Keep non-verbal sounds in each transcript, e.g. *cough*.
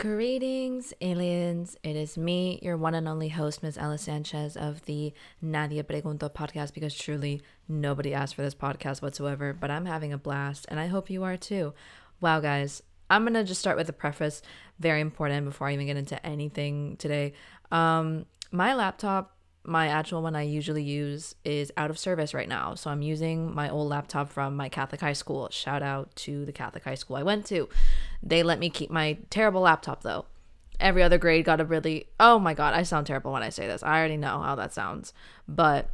Greetings, aliens. It is me, your one and only host, Ms. Ella Sanchez of the Nadie Preguntó podcast, because truly nobody asked for this podcast whatsoever, but I'm having a blast, and I hope you are too. Wow, guys, I'm gonna just start with a preface, very important before I even get into anything today. Um, my laptop my actual one I usually use is out of service right now. So I'm using my old laptop from my Catholic high school. Shout out to the Catholic high school I went to. They let me keep my terrible laptop though. Every other grade got a really oh my god, I sound terrible when I say this. I already know how that sounds. But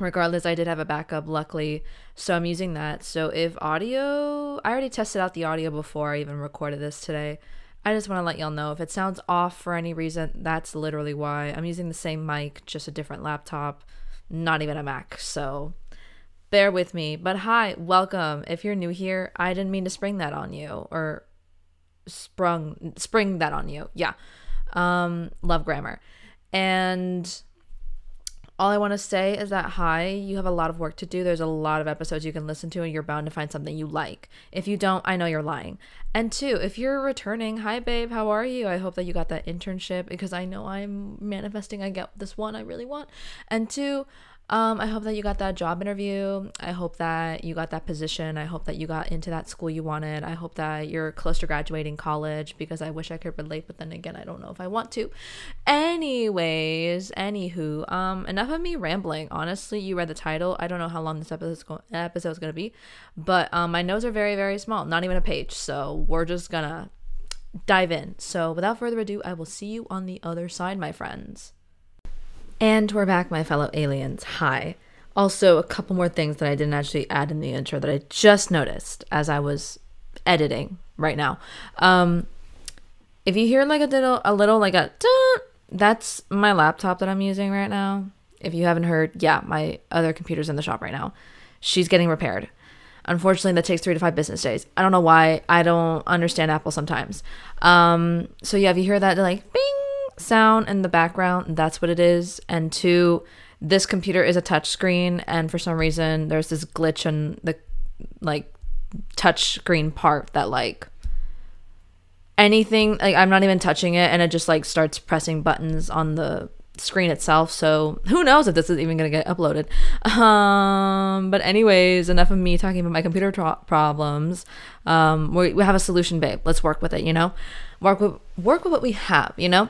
regardless, I did have a backup luckily. So I'm using that. So if audio I already tested out the audio before I even recorded this today. I just want to let y'all know if it sounds off for any reason, that's literally why. I'm using the same mic, just a different laptop, not even a Mac. So bear with me. But hi, welcome. If you're new here, I didn't mean to spring that on you or sprung spring that on you. Yeah. Um love grammar. And all I want to say is that hi, you have a lot of work to do. There's a lot of episodes you can listen to, and you're bound to find something you like. If you don't, I know you're lying. And two, if you're returning, hi, babe, how are you? I hope that you got that internship because I know I'm manifesting I get this one I really want. And two, um, I hope that you got that job interview. I hope that you got that position. I hope that you got into that school you wanted. I hope that you're close to graduating college because I wish I could relate, but then again, I don't know if I want to. Anyways, anywho, um, enough of me rambling. Honestly, you read the title. I don't know how long this episode is going to be, but um, my notes are very, very small, not even a page. So we're just gonna dive in. So without further ado, I will see you on the other side, my friends. And we're back, my fellow aliens. Hi. Also, a couple more things that I didn't actually add in the intro that I just noticed as I was editing right now. Um, if you hear like a little, a little like a, that's my laptop that I'm using right now. If you haven't heard, yeah, my other computer's in the shop right now. She's getting repaired. Unfortunately, that takes three to five business days. I don't know why. I don't understand Apple sometimes. Um, so yeah, if you hear that, like bing sound in the background, that's what it is. And two, this computer is a touch screen, and for some reason, there's this glitch in the like touch screen part that like anything like I'm not even touching it, and it just like starts pressing buttons on the screen itself. So who knows if this is even gonna get uploaded. Um, but anyways, enough of me talking about my computer problems. Um, we, we have a solution, babe. Let's work with it. You know, work with work with what we have. You know.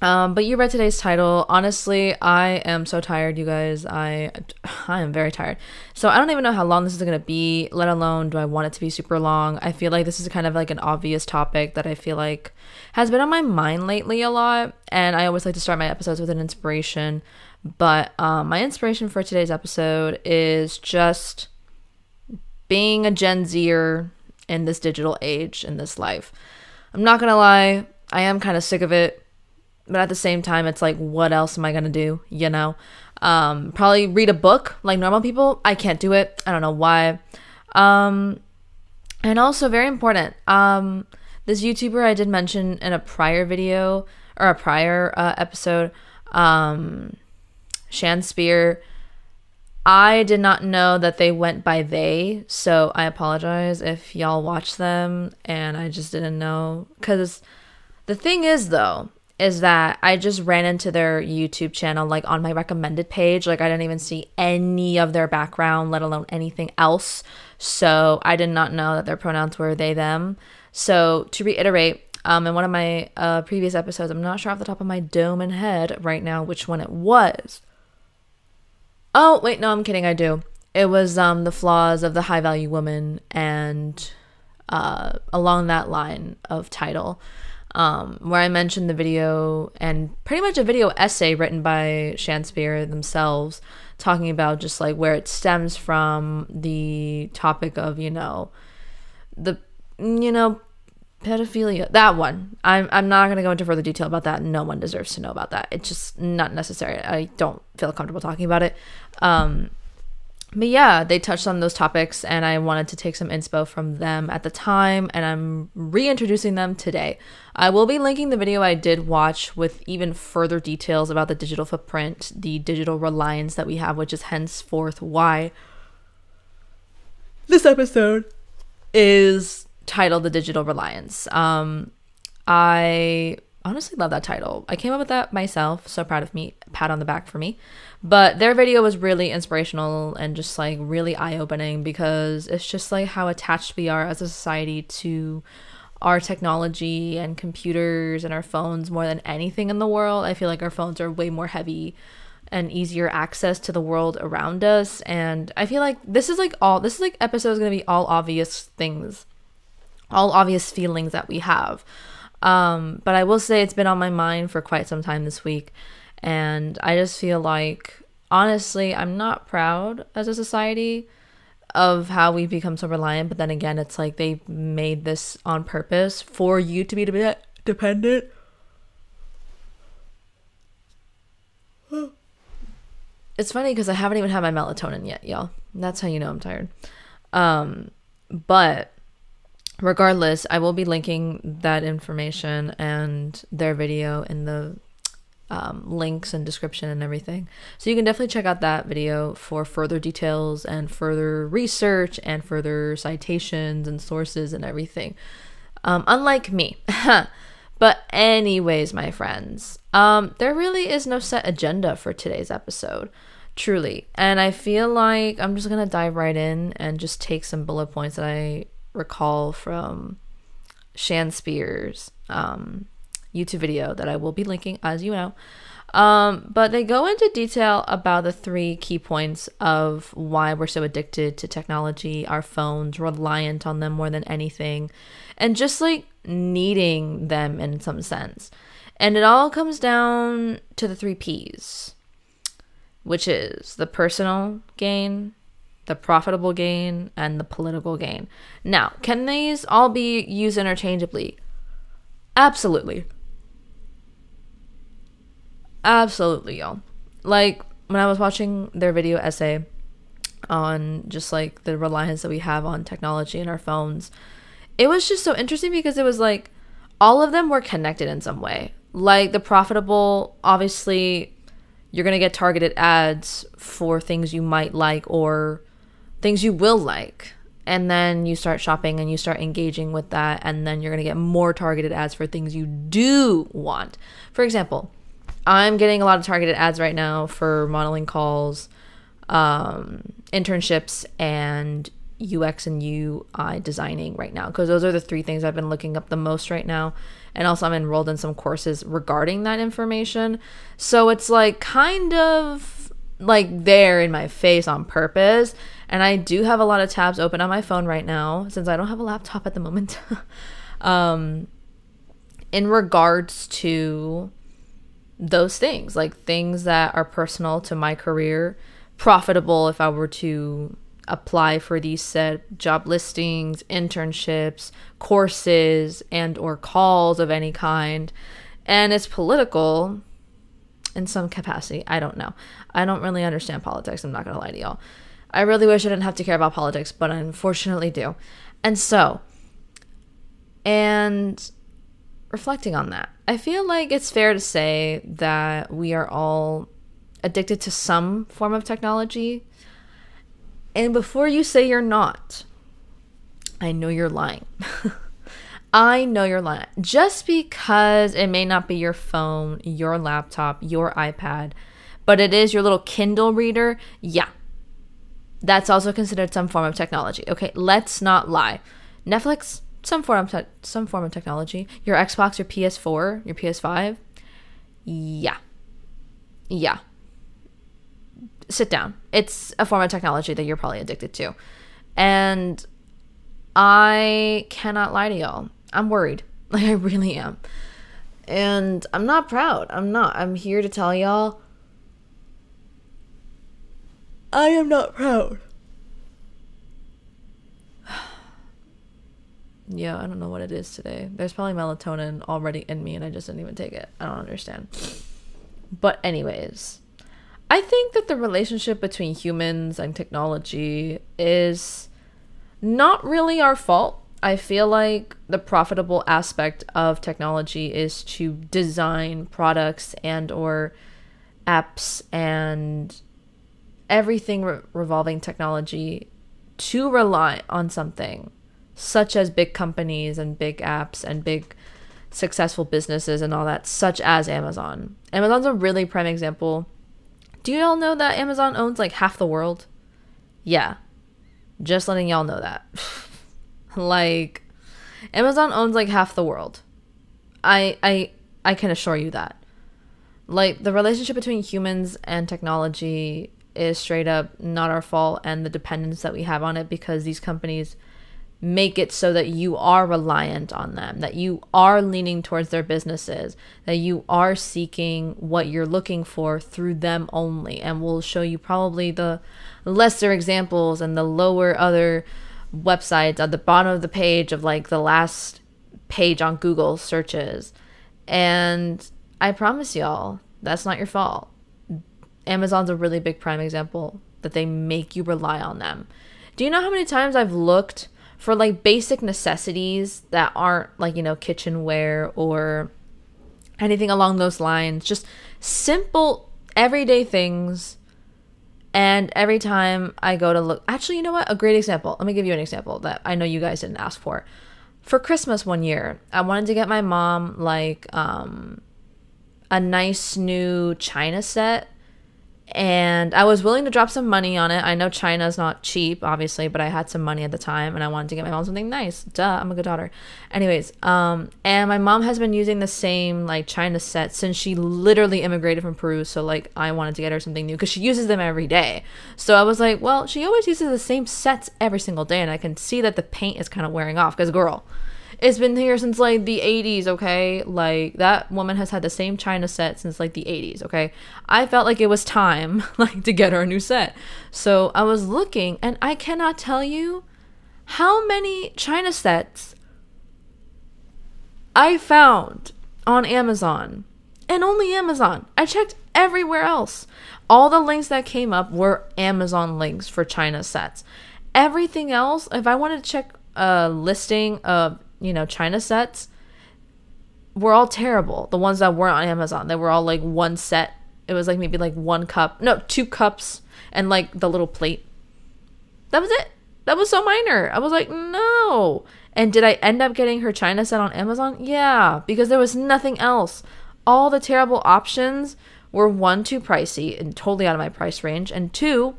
Um, but you read today's title. Honestly, I am so tired, you guys. I *sighs* I am very tired. So I don't even know how long this is gonna be. Let alone do I want it to be super long. I feel like this is kind of like an obvious topic that I feel like has been on my mind lately a lot. And I always like to start my episodes with an inspiration. But um, my inspiration for today's episode is just being a Gen Zer in this digital age in this life. I'm not gonna lie, I am kind of sick of it but at the same time it's like what else am i gonna do you know? Um probably read a book like normal people. I can't do it. I don't know why. Um and also very important um this youtuber i did mention in a prior video or a prior uh, episode um Shanspeare i did not know that they went by they so i apologize if y'all watch them and i just didn't know. Because the thing is though is that I just ran into their YouTube channel like on my recommended page. Like I didn't even see any of their background, let alone anything else. So I did not know that their pronouns were they, them. So to reiterate, um, in one of my uh, previous episodes, I'm not sure off the top of my dome and head right now which one it was. Oh, wait, no, I'm kidding. I do. It was um, the flaws of the high value woman and uh, along that line of title um, where I mentioned the video and pretty much a video essay written by Shanspeare themselves, talking about just like where it stems from, the topic of you know, the you know, pedophilia. That one. I'm I'm not gonna go into further detail about that. No one deserves to know about that. It's just not necessary. I don't feel comfortable talking about it. Um, but yeah, they touched on those topics, and I wanted to take some inspo from them at the time, and I'm reintroducing them today. I will be linking the video I did watch with even further details about the digital footprint, the digital reliance that we have, which is henceforth why this episode is titled The Digital Reliance. Um, I honestly love that title. I came up with that myself. So proud of me. Pat on the back for me. But their video was really inspirational and just like really eye opening because it's just like how attached we are as a society to our technology and computers and our phones more than anything in the world. I feel like our phones are way more heavy and easier access to the world around us. And I feel like this is like all this is like episode is gonna be all obvious things, all obvious feelings that we have. Um, but I will say it's been on my mind for quite some time this week. And I just feel like, honestly, I'm not proud as a society of how we've become so reliant. But then again, it's like they made this on purpose for you to be dependent. *gasps* It's funny because I haven't even had my melatonin yet, y'all. That's how you know I'm tired. Um, but regardless, I will be linking that information and their video in the um, links and description and everything. So you can definitely check out that video for further details and further research and further citations and sources and everything. Um, unlike me. *laughs* but, anyways, my friends, um, there really is no set agenda for today's episode. Truly. And I feel like I'm just going to dive right in and just take some bullet points that I recall from Shanspeare's. Um, YouTube video that I will be linking, as you know. Um, but they go into detail about the three key points of why we're so addicted to technology, our phones, reliant on them more than anything, and just like needing them in some sense. And it all comes down to the three P's, which is the personal gain, the profitable gain, and the political gain. Now, can these all be used interchangeably? Absolutely. Absolutely, y'all. Like when I was watching their video essay on just like the reliance that we have on technology and our phones, it was just so interesting because it was like all of them were connected in some way. Like the profitable, obviously, you're going to get targeted ads for things you might like or things you will like. And then you start shopping and you start engaging with that. And then you're going to get more targeted ads for things you do want. For example, I'm getting a lot of targeted ads right now for modeling calls, um, internships, and UX and UI designing right now because those are the three things I've been looking up the most right now. And also, I'm enrolled in some courses regarding that information. So it's like kind of like there in my face on purpose. And I do have a lot of tabs open on my phone right now since I don't have a laptop at the moment. *laughs* um, in regards to those things, like things that are personal to my career, profitable if I were to apply for these said job listings, internships, courses, and or calls of any kind. And it's political in some capacity. I don't know. I don't really understand politics. I'm not going to lie to y'all. I really wish I didn't have to care about politics, but I unfortunately do. And so, and reflecting on that, I feel like it's fair to say that we are all addicted to some form of technology. And before you say you're not, I know you're lying. *laughs* I know you're lying. Just because it may not be your phone, your laptop, your iPad, but it is your little Kindle reader, yeah. That's also considered some form of technology. Okay, let's not lie. Netflix, some form of te- some form of technology. Your Xbox, your PS4, your PS5. Yeah. Yeah. Sit down. It's a form of technology that you're probably addicted to. And I cannot lie to y'all. I'm worried. *laughs* Like I really am. And I'm not proud. I'm not. I'm here to tell y'all I am not proud. Yeah, I don't know what it is today. There's probably melatonin already in me and I just didn't even take it. I don't understand. But, anyways, I think that the relationship between humans and technology is not really our fault. I feel like the profitable aspect of technology is to design products and or apps and everything re- revolving technology to rely on something such as big companies and big apps and big successful businesses and all that, such as Amazon. Amazon's a really prime example. Do you all know that Amazon owns like half the world? Yeah. Just letting y'all know that. *laughs* like Amazon owns like half the world. I I I can assure you that. Like the relationship between humans and technology is straight up not our fault and the dependence that we have on it because these companies make it so that you are reliant on them, that you are leaning towards their businesses, that you are seeking what you're looking for through them only. And we'll show you probably the lesser examples and the lower other websites at the bottom of the page of like the last page on Google searches. And I promise y'all, that's not your fault. Amazon's a really big prime example that they make you rely on them. Do you know how many times I've looked for like basic necessities that aren't like, you know, kitchenware or anything along those lines, just simple everyday things. And every time I go to look, actually, you know what? A great example. Let me give you an example that I know you guys didn't ask for. For Christmas one year, I wanted to get my mom like um, a nice new china set and I was willing to drop some money on it. I know China's not cheap, obviously, but I had some money at the time and I wanted to get my mom something nice. Duh, I'm a good daughter. Anyways, um, and my mom has been using the same like China set since she literally immigrated from Peru. So like I wanted to get her something new because she uses them every day. So I was like, well, she always uses the same sets every single day, and I can see that the paint is kind of wearing off. Because girl, it's been here since like the 80s, okay? Like that woman has had the same china set since like the 80s, okay? I felt like it was time *laughs* like to get her a new set. So I was looking and I cannot tell you how many china sets I found on Amazon. And only Amazon. I checked everywhere else. All the links that came up were Amazon links for China sets. Everything else, if I wanted to check a listing of you know, China sets were all terrible. The ones that weren't on Amazon, they were all like one set. It was like maybe like one cup, no, two cups and like the little plate. That was it. That was so minor. I was like, no. And did I end up getting her China set on Amazon? Yeah, because there was nothing else. All the terrible options were one, too pricey and totally out of my price range, and two,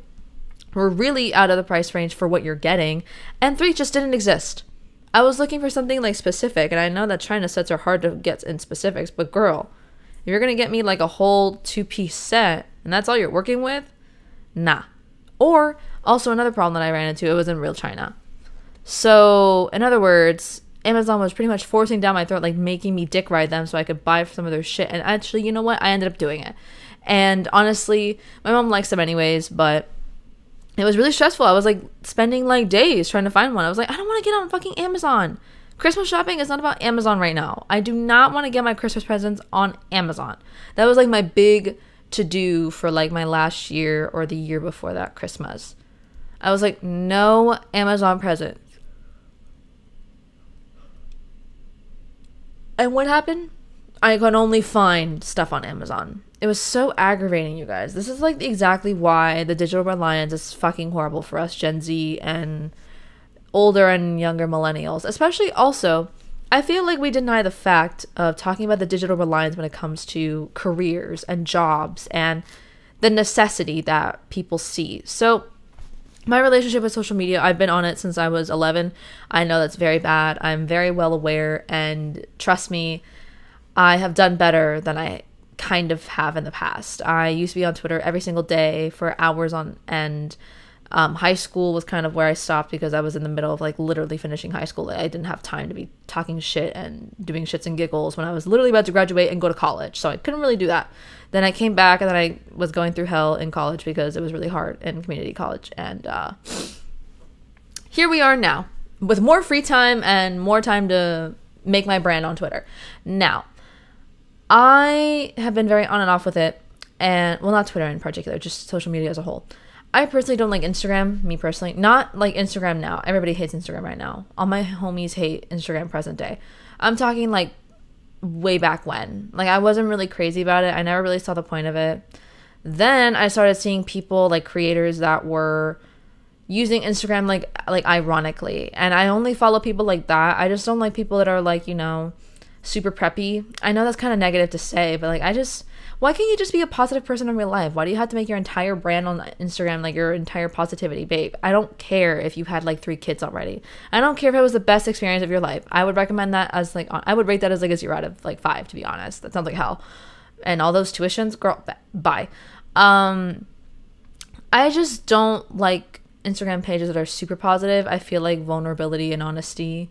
were really out of the price range for what you're getting, and three, just didn't exist. I was looking for something like specific, and I know that China sets are hard to get in specifics, but girl, if you're gonna get me like a whole two piece set and that's all you're working with, nah. Or also another problem that I ran into, it was in real China. So, in other words, Amazon was pretty much forcing down my throat, like making me dick ride them so I could buy some of their shit. And actually, you know what? I ended up doing it. And honestly, my mom likes them anyways, but it was really stressful. I was like spending like days trying to find one. I was like, I don't want to get on fucking Amazon. Christmas shopping is not about Amazon right now. I do not want to get my Christmas presents on Amazon. That was like my big to do for like my last year or the year before that Christmas. I was like, no Amazon presents. And what happened? I could only find stuff on Amazon. It was so aggravating, you guys. This is like exactly why the digital reliance is fucking horrible for us Gen Z and older and younger millennials. Especially also, I feel like we deny the fact of talking about the digital reliance when it comes to careers and jobs and the necessity that people see. So, my relationship with social media, I've been on it since I was 11. I know that's very bad. I'm very well aware, and trust me, I have done better than I kind of have in the past. I used to be on Twitter every single day for hours on end. Um, high school was kind of where I stopped because I was in the middle of like literally finishing high school. I didn't have time to be talking shit and doing shits and giggles when I was literally about to graduate and go to college. So I couldn't really do that. Then I came back and then I was going through hell in college because it was really hard in community college. And uh, here we are now with more free time and more time to make my brand on Twitter. Now, I have been very on and off with it, and well, not Twitter in particular, just social media as a whole. I personally don't like Instagram, me personally. Not like Instagram now. Everybody hates Instagram right now. All my homies hate Instagram present day. I'm talking like way back when. Like I wasn't really crazy about it. I never really saw the point of it. Then I started seeing people like creators that were using Instagram like like ironically. And I only follow people like that. I just don't like people that are like, you know, super preppy. I know that's kind of negative to say, but like I just why can't you just be a positive person in real life? Why do you have to make your entire brand on Instagram like your entire positivity, babe? I don't care if you've had like three kids already. I don't care if it was the best experience of your life. I would recommend that as like I would rate that as like a zero out of like five, to be honest. That sounds like hell. And all those tuitions, girl, bye. Um, I just don't like Instagram pages that are super positive. I feel like vulnerability and honesty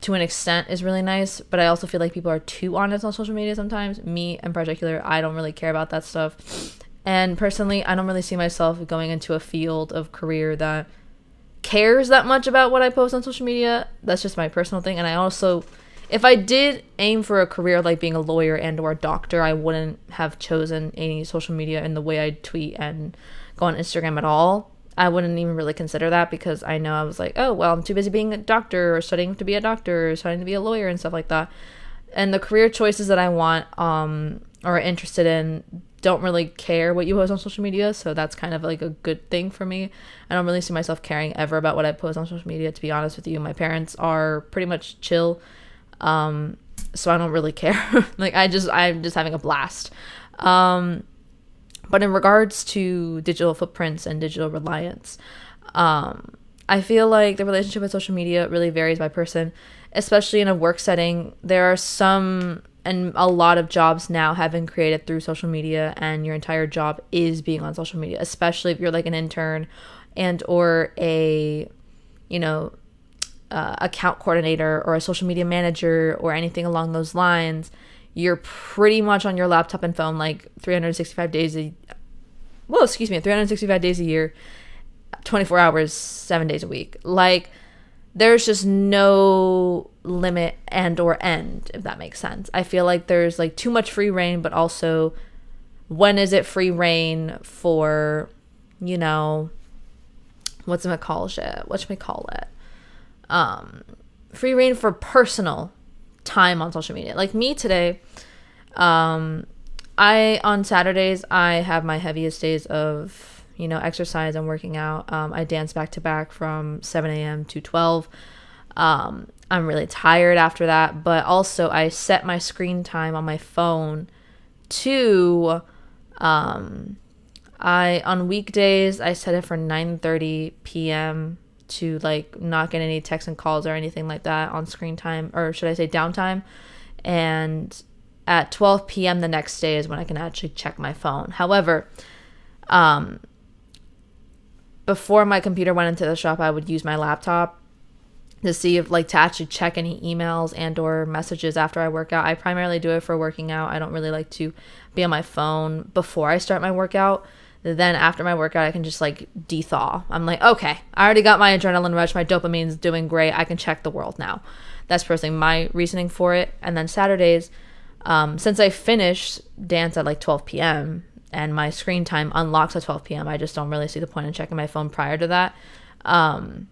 to an extent is really nice, but I also feel like people are too honest on social media sometimes. Me in particular, I don't really care about that stuff. And personally, I don't really see myself going into a field of career that cares that much about what I post on social media. That's just my personal thing. And I also if I did aim for a career like being a lawyer and or a doctor, I wouldn't have chosen any social media in the way I tweet and go on Instagram at all. I wouldn't even really consider that because I know I was like, oh, well, I'm too busy being a doctor or studying to be a doctor or studying to be a lawyer and stuff like that. And the career choices that I want um, or interested in don't really care what you post on social media. So that's kind of like a good thing for me. I don't really see myself caring ever about what I post on social media, to be honest with you. My parents are pretty much chill. Um, so I don't really *laughs* care. like, I just, I'm just having a blast. Um, but in regards to digital footprints and digital reliance, um, I feel like the relationship with social media really varies by person, especially in a work setting. There are some and a lot of jobs now have been created through social media and your entire job is being on social media, especially if you're like an intern and or a you know uh, account coordinator or a social media manager or anything along those lines you're pretty much on your laptop and phone like 365 days a well excuse me 365 days a year 24 hours 7 days a week. Like there's just no limit and or end if that makes sense. I feel like there's like too much free reign but also when is it free reign for you know what's it call it what should we call it? Um free reign for personal time on social media. Like me today, um, I on Saturdays I have my heaviest days of you know exercise and working out. Um, I dance back to back from 7 a.m. to 12. Um, I'm really tired after that, but also I set my screen time on my phone to um, I on weekdays I set it for 9:30 p.m to like not get any texts and calls or anything like that on screen time or should I say downtime. And at 12 p.m. the next day is when I can actually check my phone. However, um, before my computer went into the shop, I would use my laptop to see if like to actually check any emails and or messages after I work out. I primarily do it for working out. I don't really like to be on my phone before I start my workout then after my workout, I can just like dethaw. I'm like, okay, I already got my adrenaline rush. My dopamine's doing great. I can check the world now. That's personally my reasoning for it. And then Saturdays, um, since I finish dance at like 12 p.m. and my screen time unlocks at 12 p.m., I just don't really see the point in checking my phone prior to that. Um,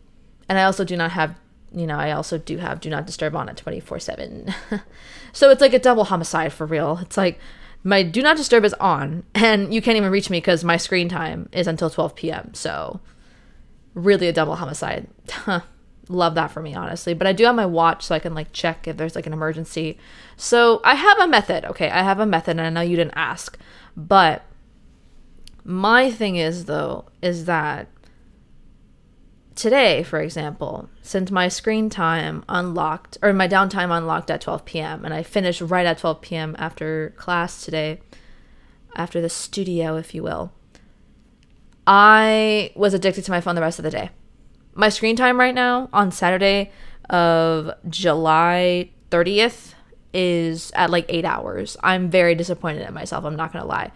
and I also do not have, you know, I also do have do not disturb on at 24 7. *laughs* so it's like a double homicide for real. It's like, my do not disturb is on and you can't even reach me because my screen time is until 12 p.m so really a double homicide. *laughs* Love that for me honestly but i do have my watch so i can like check if there's like an emergency. So i have a method okay? I have a method and i know you didn't ask but my thing is though is that today, for example, since my screen time unlocked or my downtime unlocked at 12 p.m. and I finished right at 12 p.m. after class today, after the studio, if you will, I was addicted to my phone the rest of the day. My screen time right now on Saturday of July 30th is at like eight hours. I'm very disappointed in myself. I'm not going to lie.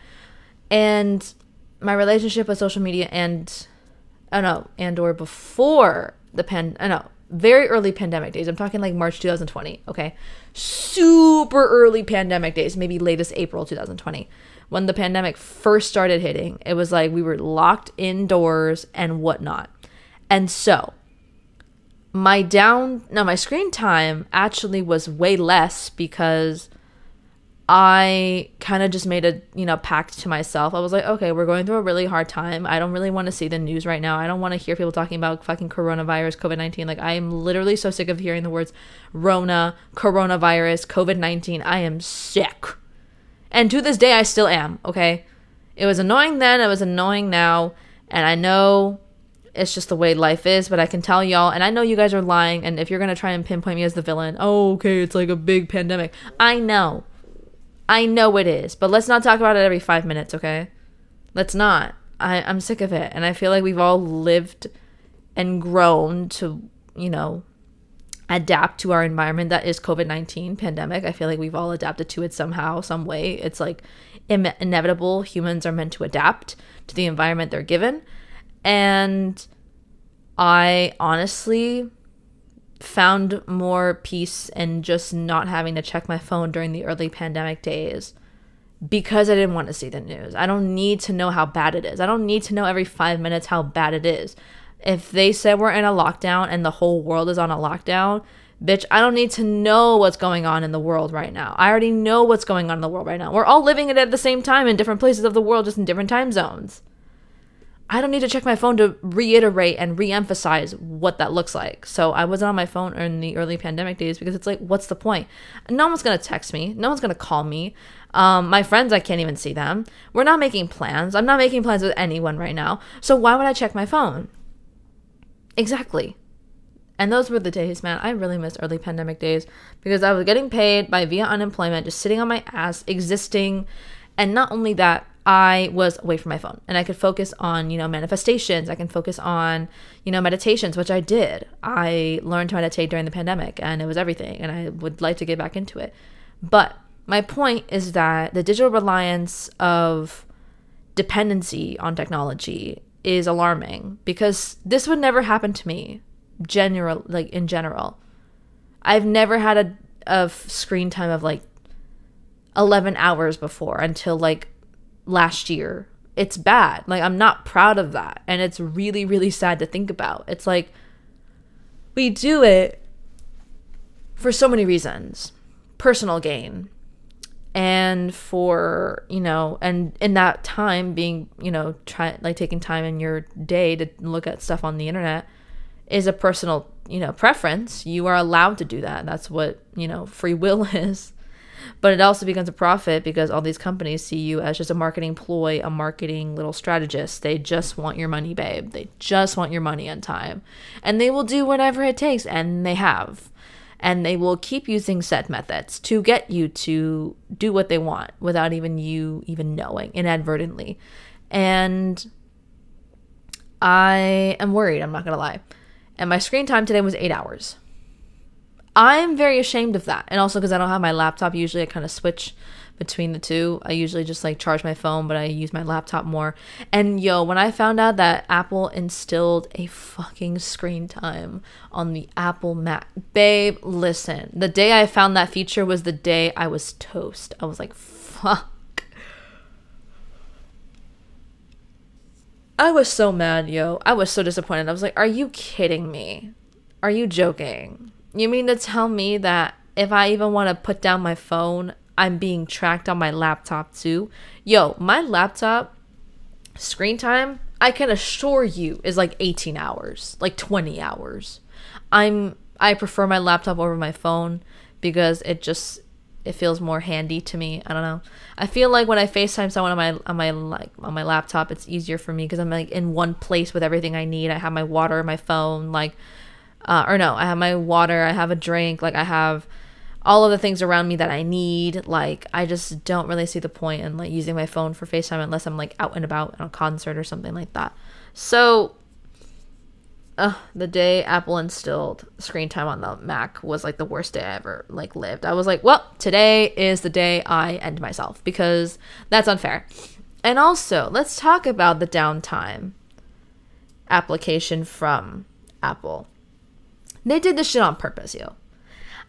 And my relationship with social media and oh no, and or before the pen, oh no, very early pandemic days. I'm talking like March 2020, okay? Super early pandemic days, maybe latest April 2020. When the pandemic first started hitting, it was like we were locked indoors and whatnot. And so, my down, now my screen time actually was way less because I kind of just made a, you know, pact to myself. I was like, okay, we're going through a really hard time. I don't really want to see the news right now. I don't want to hear people talking about fucking coronavirus, COVID 19. Like, I am literally so sick of hearing the words Rona, coronavirus, COVID 19. I am sick. And to this day, I still am, okay? It was annoying then, it was annoying now. And I know it's just the way life is, but I can tell y'all, and I know you guys are lying. And if you're to try and pinpoint me as the villain, oh, okay, it's like a big pandemic. I know. I know it is, but let's not talk about it every five minutes, okay? Let's not. I, I'm sick of it. And I feel like we've all lived and grown to, you know, adapt to our environment that is COVID-19 pandemic. I feel like we've all adapted to it somehow, some way. It's like Im- inevitable. Humans are meant to adapt to the environment they're given. And I honestly found more peace in just not having to check my phone during the early pandemic days because I didn't want to see the news. I don't need to know how bad it is. I don't need to know every five minutes how bad it is. If they said we're in a lockdown and the whole world is on a lockdown, bitch, I don't need to know what's going on in the world right now. I already know what's going on in the world right now. We're all living it at the same time in different places of the world, just in different time zones. I don't need to check my phone to reiterate and re-emphasize what that looks like. So I wasn't on my phone in the early pandemic days because it's like, what's the point? No one's gonna text me. No one's gonna call me. Um, my friends, I can't even see them. We're not making plans. I'm not making plans with anyone right now. So why would I check my phone? Exactly. And those were the days, man. I really miss early pandemic days because I was getting paid by via unemployment, just sitting on my ass, existing. And not only that, I was away from my phone and I could focus on, you know, manifestations. I can focus on, you know, meditations, which I did. I learned to meditate during the pandemic and it was everything. And I would like to get back into it. But my point is that the digital reliance of dependency on technology is alarming because this would never happen to me general like in general i've never had a, a screen time of like 11 hours before until like last year. It's bad. Like, I'm not proud of that. And it's really, really sad to think about. It's like we do it for so many reasons personal gain and for you know and in that time being you know like taking time in your day to look at stuff on the internet is a personal you know preference you are allowed to do that that's what you know free will *laughs* is but it also becomes a profit because all these companies see you as just a marketing ploy, a marketing little strategist. They just want your money, babe. They just want your money on time. And they will do whatever it takes, and they have. And they will keep using set methods to get you to do what they want without even you even knowing inadvertently. And I am worried, I'm not gonna lie. And my screen time today was eight hours. I'm very ashamed of that. And also because I don't have my laptop, usually I kind of switch between the two. I usually just like charge my phone, but I use my laptop more. And yo, when I found out that Apple instilled a fucking screen time on the Apple Mac, babe, listen. The day I found that feature was the day I was toast. I was like, fuck. I was so mad, yo. I was so disappointed. I was like, are you kidding me? Are you joking? You mean to tell me that if I even want to put down my phone, I'm being tracked on my laptop too? Yo, my laptop screen time, I can assure you, is like 18 hours, like 20 hours. I'm I prefer my laptop over my phone because it just it feels more handy to me. I don't know. I feel like when I FaceTime someone on my on my like on my laptop, it's easier for me because I'm like in one place with everything I need. I have my water, my phone, like uh, or no, I have my water, I have a drink, like I have all of the things around me that I need. Like I just don't really see the point in like using my phone for FaceTime unless I'm like out and about at a concert or something like that. So uh, the day Apple instilled screen time on the Mac was like the worst day I ever like lived. I was like, well, today is the day I end myself because that's unfair. And also, let's talk about the downtime application from Apple. They did this shit on purpose, yo.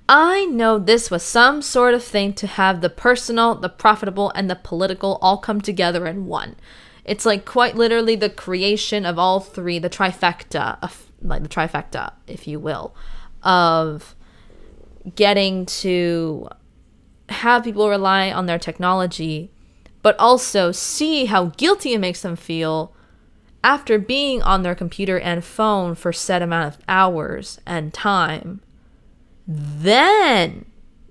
I know this was some sort of thing to have the personal, the profitable, and the political all come together in one. It's like quite literally the creation of all three, the trifecta, of, like the trifecta, if you will, of getting to have people rely on their technology, but also see how guilty it makes them feel after being on their computer and phone for set amount of hours and time, then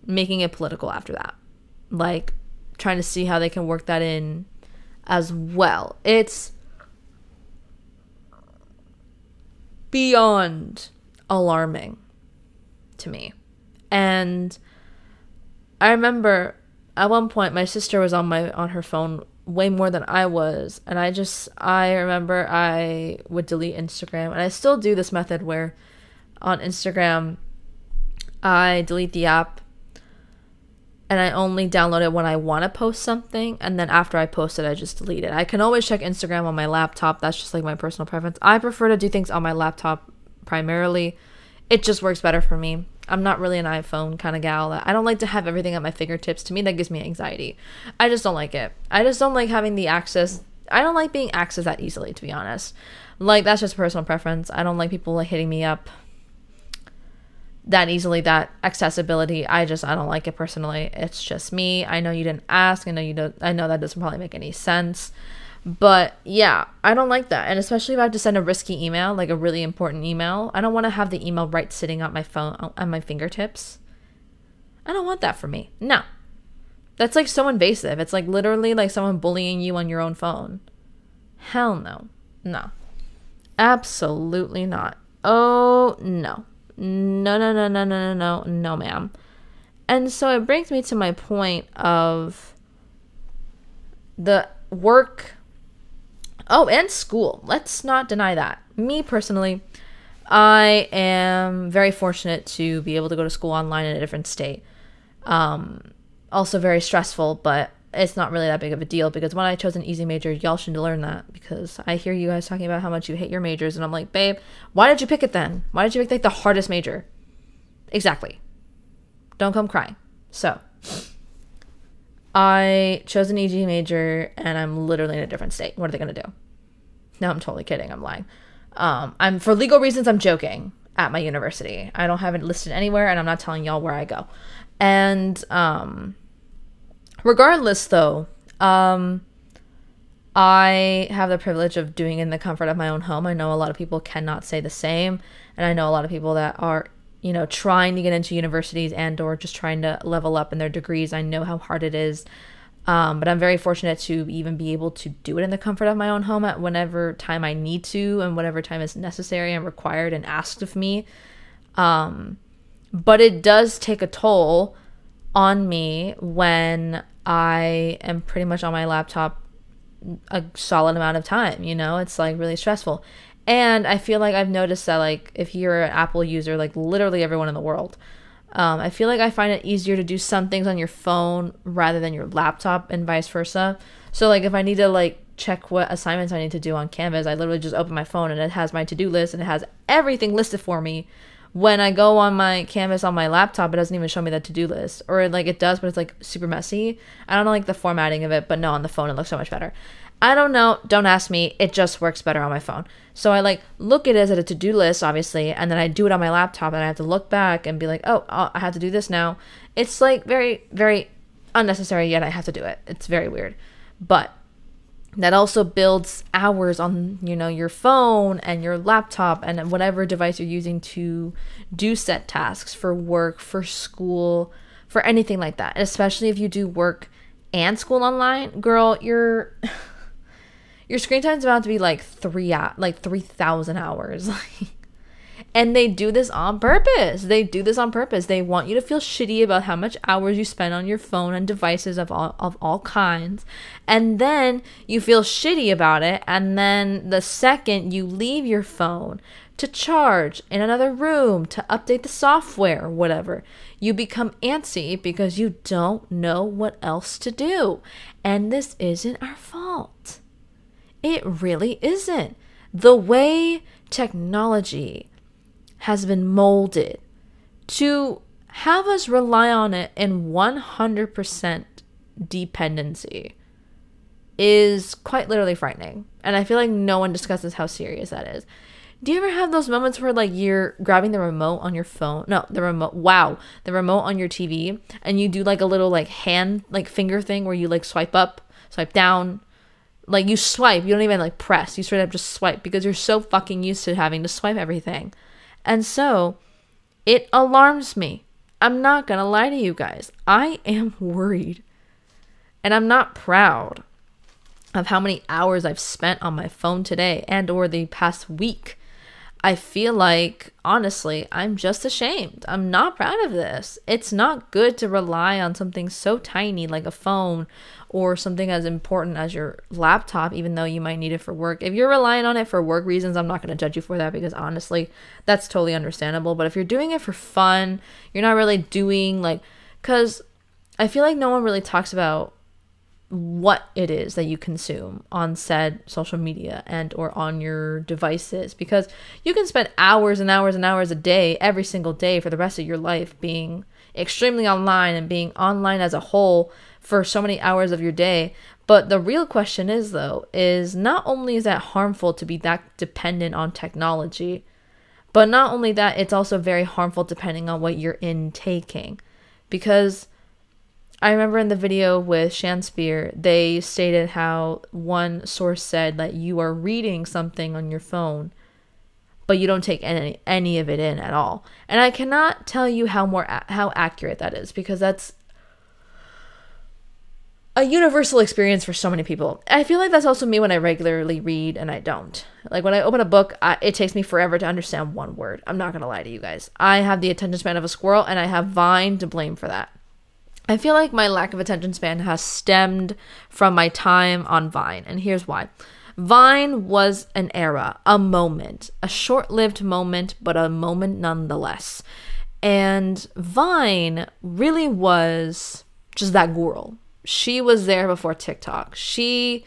making it political after that. Like trying to see how they can work that in as well. It's beyond alarming to me. And I remember at one point my sister was on my on her phone way more than I was, and I just I remember I would delete Instagram, and I still do this method where on Instagram I delete the app and I only download it when I want to post something, and then after I post it, I just delete it. I can always check Instagram on my laptop. That's just like my personal preference. I prefer to do things on my laptop primarily. It just works better for me. I'm not really an iPhone kind of gal. I don't like to have everything at my fingertips. To me, that gives me anxiety. I just don't like it. I just don't like having the access. I don't like being accessed that easily, to be honest. Like that's just personal preference. I don't like people like hitting me up that easily that accessibility i just i don't like it personally it's just me i know you didn't ask i know you don't i know that doesn't probably make any sense but yeah, I don't like that. And especially if I have to send a risky email, like a really important email, I don't want to have the email right sitting on my phone on my fingertips. I don't want that for me. No. That's like so invasive. It's like literally like someone bullying you on your own phone. Hell no. No. Absolutely not. Oh no. No, no, no, no, no, no, no, no, ma'am. And so it brings me to my point of the work Oh, and school. Let's not deny that. Me personally, I am very fortunate to be able to go to school online in a different state. Um, also very stressful, but it's not really that big of a deal because when I chose an easy major, y'all should learn that because I hear you guys talking about how much you hate your majors, and I'm like, babe, why did you pick it then? Why did you pick like the hardest major? Exactly. Don't come crying. So, I chose an EG major, and I'm literally in a different state. What are they gonna do? No, I'm totally kidding. I'm lying. Um, I'm for legal reasons. I'm joking at my university. I don't have it listed anywhere, and I'm not telling y'all where I go. And um Regardless, though, um, I have the privilege of doing in the comfort of my own home. I know a lot of people cannot say the same, and I know a lot of people that are, you know, trying to get into universities and or just trying to level up in their degrees. I know how hard it is. Um, but I'm very fortunate to even be able to do it in the comfort of my own home at whenever time I need to and whatever time is necessary and required and asked of me. Um, but it does take a toll on me when I am pretty much on my laptop a solid amount of time, you know? It's like really stressful. And I feel like I've noticed that like if you're an Apple user, like literally everyone in the world, um, I feel like I find it easier to do some things on your phone rather than your laptop and vice versa. So like if I need to like check what assignments I need to do on Canvas, I literally just open my phone and it has my to-do list and it has everything listed for me when I go on my canvas on my laptop, it doesn't even show me the to do list. Or like it does, but it's like super messy. I don't know like the formatting of it, but no, on the phone it looks so much better. I don't know. Don't ask me. It just works better on my phone. So I like look at it as a to do list, obviously, and then I do it on my laptop and I have to look back and be like, oh, I have to do this now. It's like very, very unnecessary, yet I have to do it. It's very weird. But that also builds hours on you know your phone and your laptop and whatever device you're using to do set tasks for work for school for anything like that and especially if you do work and school online girl your *laughs* your screen time's about to be like three like 3000 hours *laughs* And they do this on purpose. They do this on purpose. They want you to feel shitty about how much hours you spend on your phone and devices of all of all kinds. And then you feel shitty about it. And then the second you leave your phone to charge in another room, to update the software, whatever, you become antsy because you don't know what else to do. And this isn't our fault. It really isn't. The way technology has been molded to have us rely on it in 100% dependency is quite literally frightening. And I feel like no one discusses how serious that is. Do you ever have those moments where like you're grabbing the remote on your phone? No, the remote. Wow, the remote on your TV, and you do like a little like hand like finger thing where you like swipe up, swipe down, like you swipe. You don't even like press. You straight up just swipe because you're so fucking used to having to swipe everything, and so it alarms me. I'm not gonna lie to you guys. I am *laughs* worried, and I'm not proud of how many hours I've spent on my phone today and or the past week. I feel like honestly, I'm just ashamed. I'm not proud of this. It's not good to rely on something so tiny like a phone or something as important as your laptop even though you might need it for work. If you're relying on it for work reasons, I'm not going to judge you for that because honestly, that's totally understandable, but if you're doing it for fun, you're not really doing like cuz I feel like no one really talks about what it is that you consume on said social media and or on your devices because you can spend hours and hours and hours a day every single day for the rest of your life being extremely online and being online as a whole for so many hours of your day but the real question is though is not only is that harmful to be that dependent on technology but not only that it's also very harmful depending on what you're intaking because I remember in the video with Shanspeare, they stated how one source said that you are reading something on your phone, but you don't take any any of it in at all. And I cannot tell you how more how accurate that is because that's a universal experience for so many people. I feel like that's also me when I regularly read and I don't. Like when I open a book, I, it takes me forever to understand one word. I'm not gonna lie to you guys. I have the attention span of a squirrel, and I have Vine to blame for that. I feel like my lack of attention span has stemmed from my time on Vine, and here's why. Vine was an era, a moment, a short lived moment, but a moment nonetheless. And Vine really was just that girl. She was there before TikTok. She.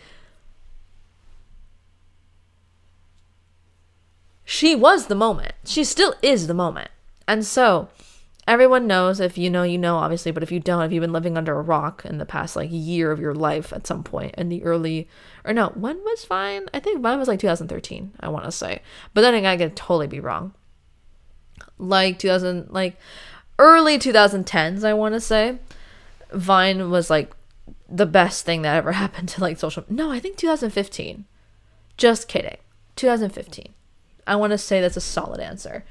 She was the moment. She still is the moment. And so, everyone knows if you know you know obviously but if you don't if you've been living under a rock in the past like year of your life at some point in the early or no when was Vine i think Vine was like 2013 i want to say but then again, i could totally be wrong like 2000 like early 2010s i want to say vine was like the best thing that ever *laughs* happened to like social no i think 2015 just kidding 2015 i want to say that's a solid answer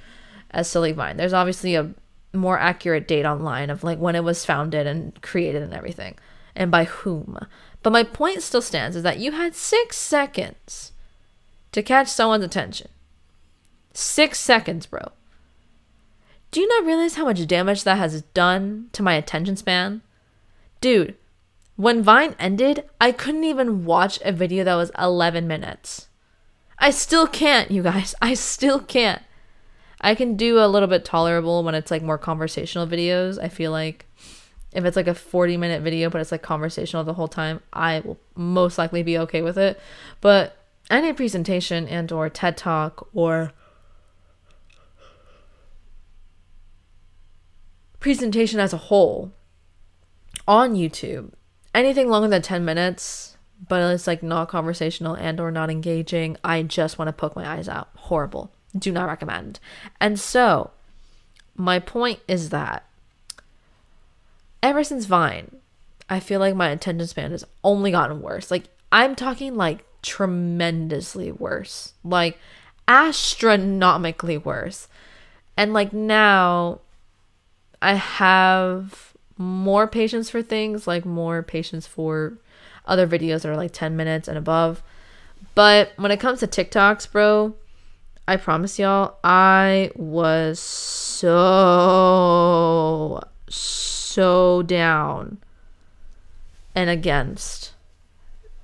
as silly vine there's obviously a more accurate date online of like when it was founded and created and everything and by whom. But my point still stands is that you had six seconds to catch someone's attention. Six seconds, bro. Do you not realize how much damage that has done to my attention span? Dude, when Vine ended, I couldn't even watch a video that was 11 minutes. I still can't, you guys. *laughs* I still can't. I can do a little bit tolerable when it's like more conversational videos. I feel like if it's like a 40 minute video but it's like conversational the whole time, I will most likely be okay with it. But any presentation and or TED Talk or presentation as a whole on YouTube, anything longer than 10 minutes, but it's like not conversational and or not engaging, I just want to poke my eyes out. Horrible. Do not recommend. And so, my point is that ever since Vine, I feel like my attention span has only gotten worse. Like, I'm talking like tremendously worse, like astronomically worse. And like now, I have more patience for things, like more patience for other videos that are like 10 minutes and above. But when it comes to TikToks, bro, I promise y'all, I was so, so down and against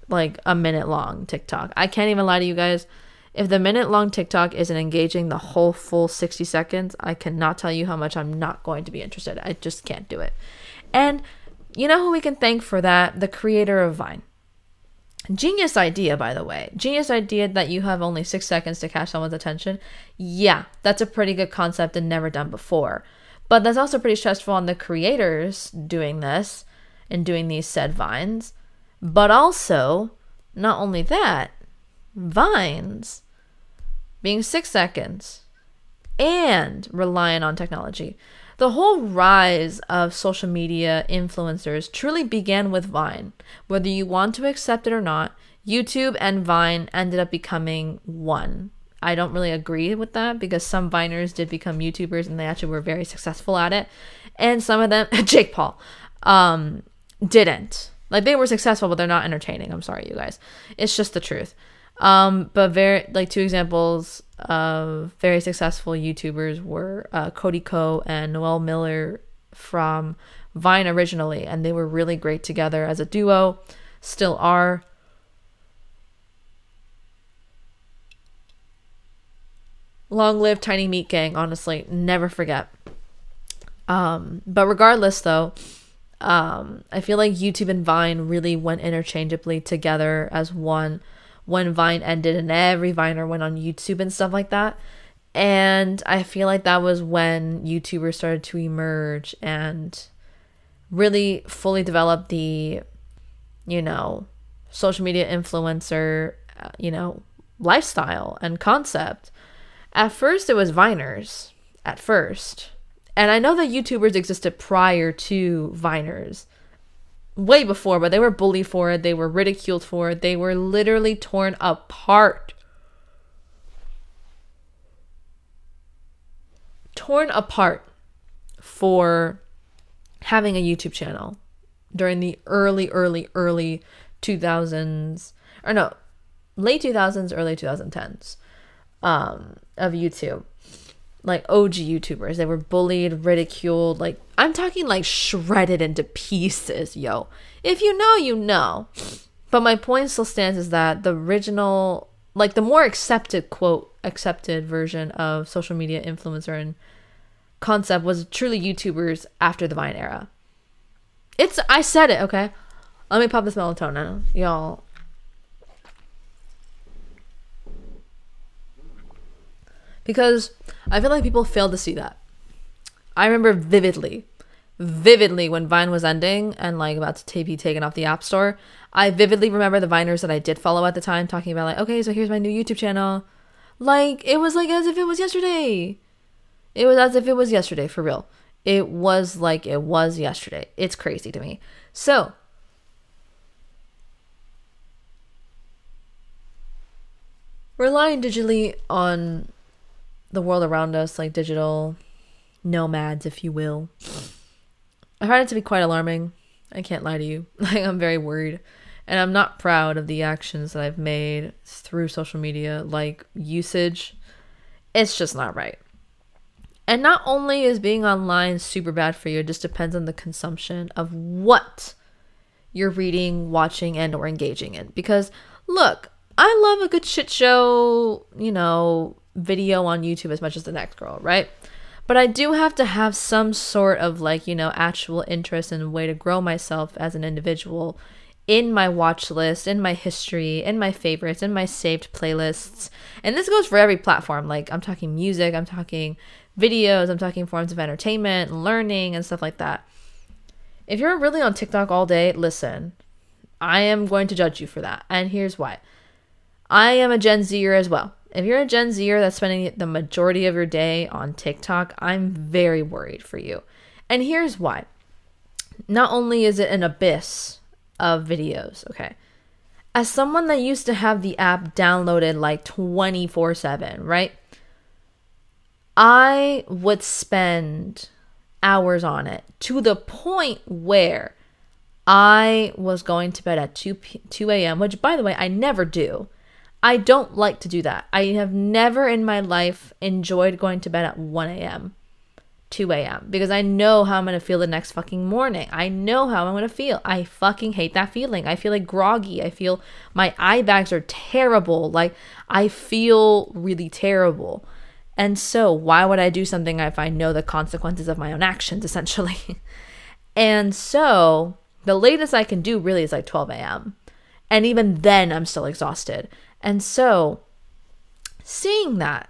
like a minute long TikTok. I can't even lie to you guys. If the minute long TikTok isn't engaging the whole full 60 seconds, I cannot tell you how much I'm not going to be interested. I just can't do it. And you know who we can thank for that? The creator of Vine. Genius idea, by the way. Genius idea that you have only six seconds to catch someone's attention. Yeah, that's a pretty good concept and never done before. But that's also pretty stressful on the creators doing this and doing these said vines. But also, not only that, vines. being six seconds, and relying on technology. The whole rise of social media influencers truly began with Vine. Whether you want to accept it or not, YouTube and Vine ended up becoming one. I don't really agree with that because some Viners did become YouTubers and they actually were very successful at it. And some of them, *laughs* Jake Paul, um, didn't. Like they were successful, but they're not entertaining. I'm sorry, you guys. It's just the truth. Um, but very like two examples of very successful YouTubers were uh, Cody Ko and Noel Miller from Vine originally, and they were really great together as a duo. Still are. Long live Tiny Meat Gang, honestly, never forget. Um, but regardless, though, um, I feel like YouTube and Vine really went interchangeably together as one when Vine ended and every Viner went on YouTube and stuff like that. And I feel like that was when YouTubers started to emerge and really fully develop the, you know, social media influencer, uh, you know, lifestyle and concept. At first, it was Viners. At first. And I know that YouTubers existed prior to Viners way before, but they were bullied for it. They were ridiculed for it. They were literally torn apart. Torn apart for having a YouTube channel during the early, early, early 2000s, or no, late 2000s, early 2010s um, of YouTube like OG YouTubers. They were bullied, ridiculed. Like, I'm talking like shredded into pieces, yo. If you know, you know. But my point still stands is that the original, like the more accepted, quote, accepted version of social media influencer and concept was truly YouTubers after the Vine era. It's, I said it, okay? Let me pop this melatonin. Y'all, because I feel like people fail to see that. I remember vividly, vividly when Vine was ending and like about to be taken off the App Store. I vividly remember the Viners that I did follow at the time talking about like, okay, so here's my new YouTube channel. Like it was like as if it was yesterday. It was as if it was yesterday for real. It was like it was yesterday. It's crazy to me. So, relying digitally on the world around us, like digital nomads, if you will. I find it to be quite alarming. I can't lie to you. *laughs* Like, I'm very worried. And I'm not proud of the actions that I've made through social media, like usage. It's just not right. And not only is being online super bad for you, it just depends on the consumption of what you're reading, watching, and or engaging in. Because look, I love a good shit show, you know, video on YouTube as much as the next girl, right? But I do have to have some sort of like, you know, actual interest and way to grow myself as an individual in my watch list, in my history, in my favorites, in my saved playlists. And this goes for every platform. Like I'm talking music, I'm talking videos, I'm talking forms of entertainment, learning, and stuff like that. If you're really on TikTok all day, listen, I am going to judge you for that. And here's why. I am a Gen Zer as well. If you're a Gen Zer that's spending the majority of your day on TikTok, I'm very worried for you. And here's why. Not only is it an abyss of videos, okay? As someone that used to have the app downloaded like 24 7, right? I would spend hours on it to the point where I was going to bed at 2 p- 2 a.m., which by the way, I never do. I don't like to do that. I have never in my life enjoyed going to bed at 1 a.m., 2 a.m., because I know how I'm going to feel the next fucking morning. I know how I'm going to feel. I fucking hate that feeling. I feel like groggy. I feel my eye bags are terrible. Like, I feel really terrible. And so, why would I do something if I know the consequences of my own actions, *laughs* essentially? and so, the latest I can do really is like 12 a.m. And even then, I'm still exhausted. And so, seeing that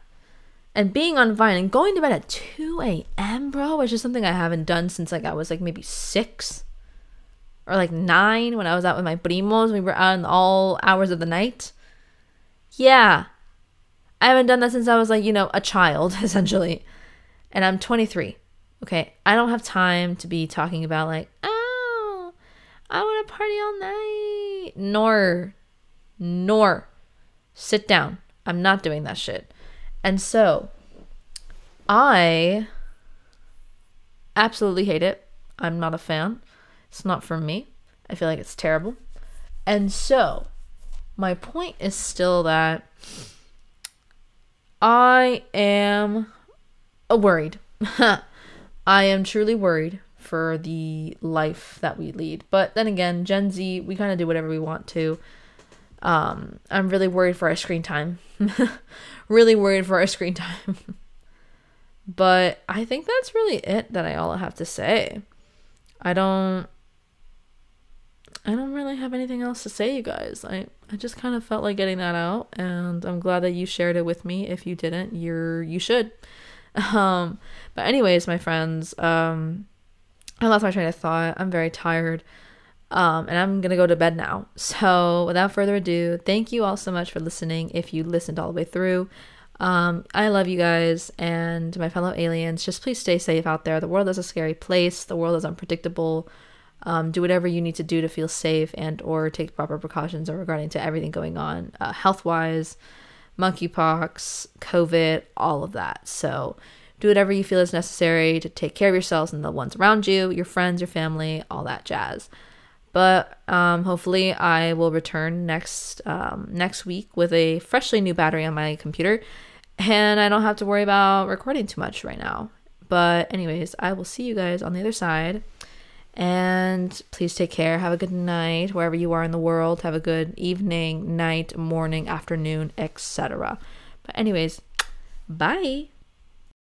and being on Vine and going to bed at 2 a.m., bro, which is something I haven't done since like I was like maybe six or like nine when I was out with my primos. We were out in all hours of the night. Yeah. I haven't done that since I was like, you know, a child, *laughs* essentially. And I'm 23. Okay. I don't have time to be talking about, like, oh, I want to party all night. Nor, nor sit down. I'm not doing that shit. And so I absolutely hate it. I'm not a fan. It's not for me. I feel like it's terrible. And so my point is still that I am worried. *laughs* I am truly worried for the life that we lead. But then again, Gen Z, we kind of do whatever we want to. Um, I'm really worried for our screen time. *laughs* really worried for our screen time. *laughs* but I think that's really it that I all have to say. I don't I don't really have anything else to say, you guys. I I just kind of felt like getting that out, and I'm glad that you shared it with me. If you didn't, you're you should. *laughs* Um, but anyways, my friends, um, I lost my train of thought. I'm very tired. Um, and I'm gonna go to bed now. *laughs* So without further ado, thank you all so much for listening. If you listened all the way through, um, I love you guys and my fellow aliens. Just please stay safe out there. The world is a scary place. The world is unpredictable. Um, do whatever you need to do to feel safe and or take proper precautions regarding to everything going on uh, health wise monkeypox covid all of that so do whatever you feel is necessary to take care of yourselves and the ones around you your friends your family all that jazz but um, hopefully i will return next um, next week with a freshly new battery on my computer and i don't have to worry about recording too much right now but anyways i will see you guys on the other side and please take care. Have a good night wherever you are in the world. Have a good evening, night, morning, afternoon, etc. But, anyways, bye.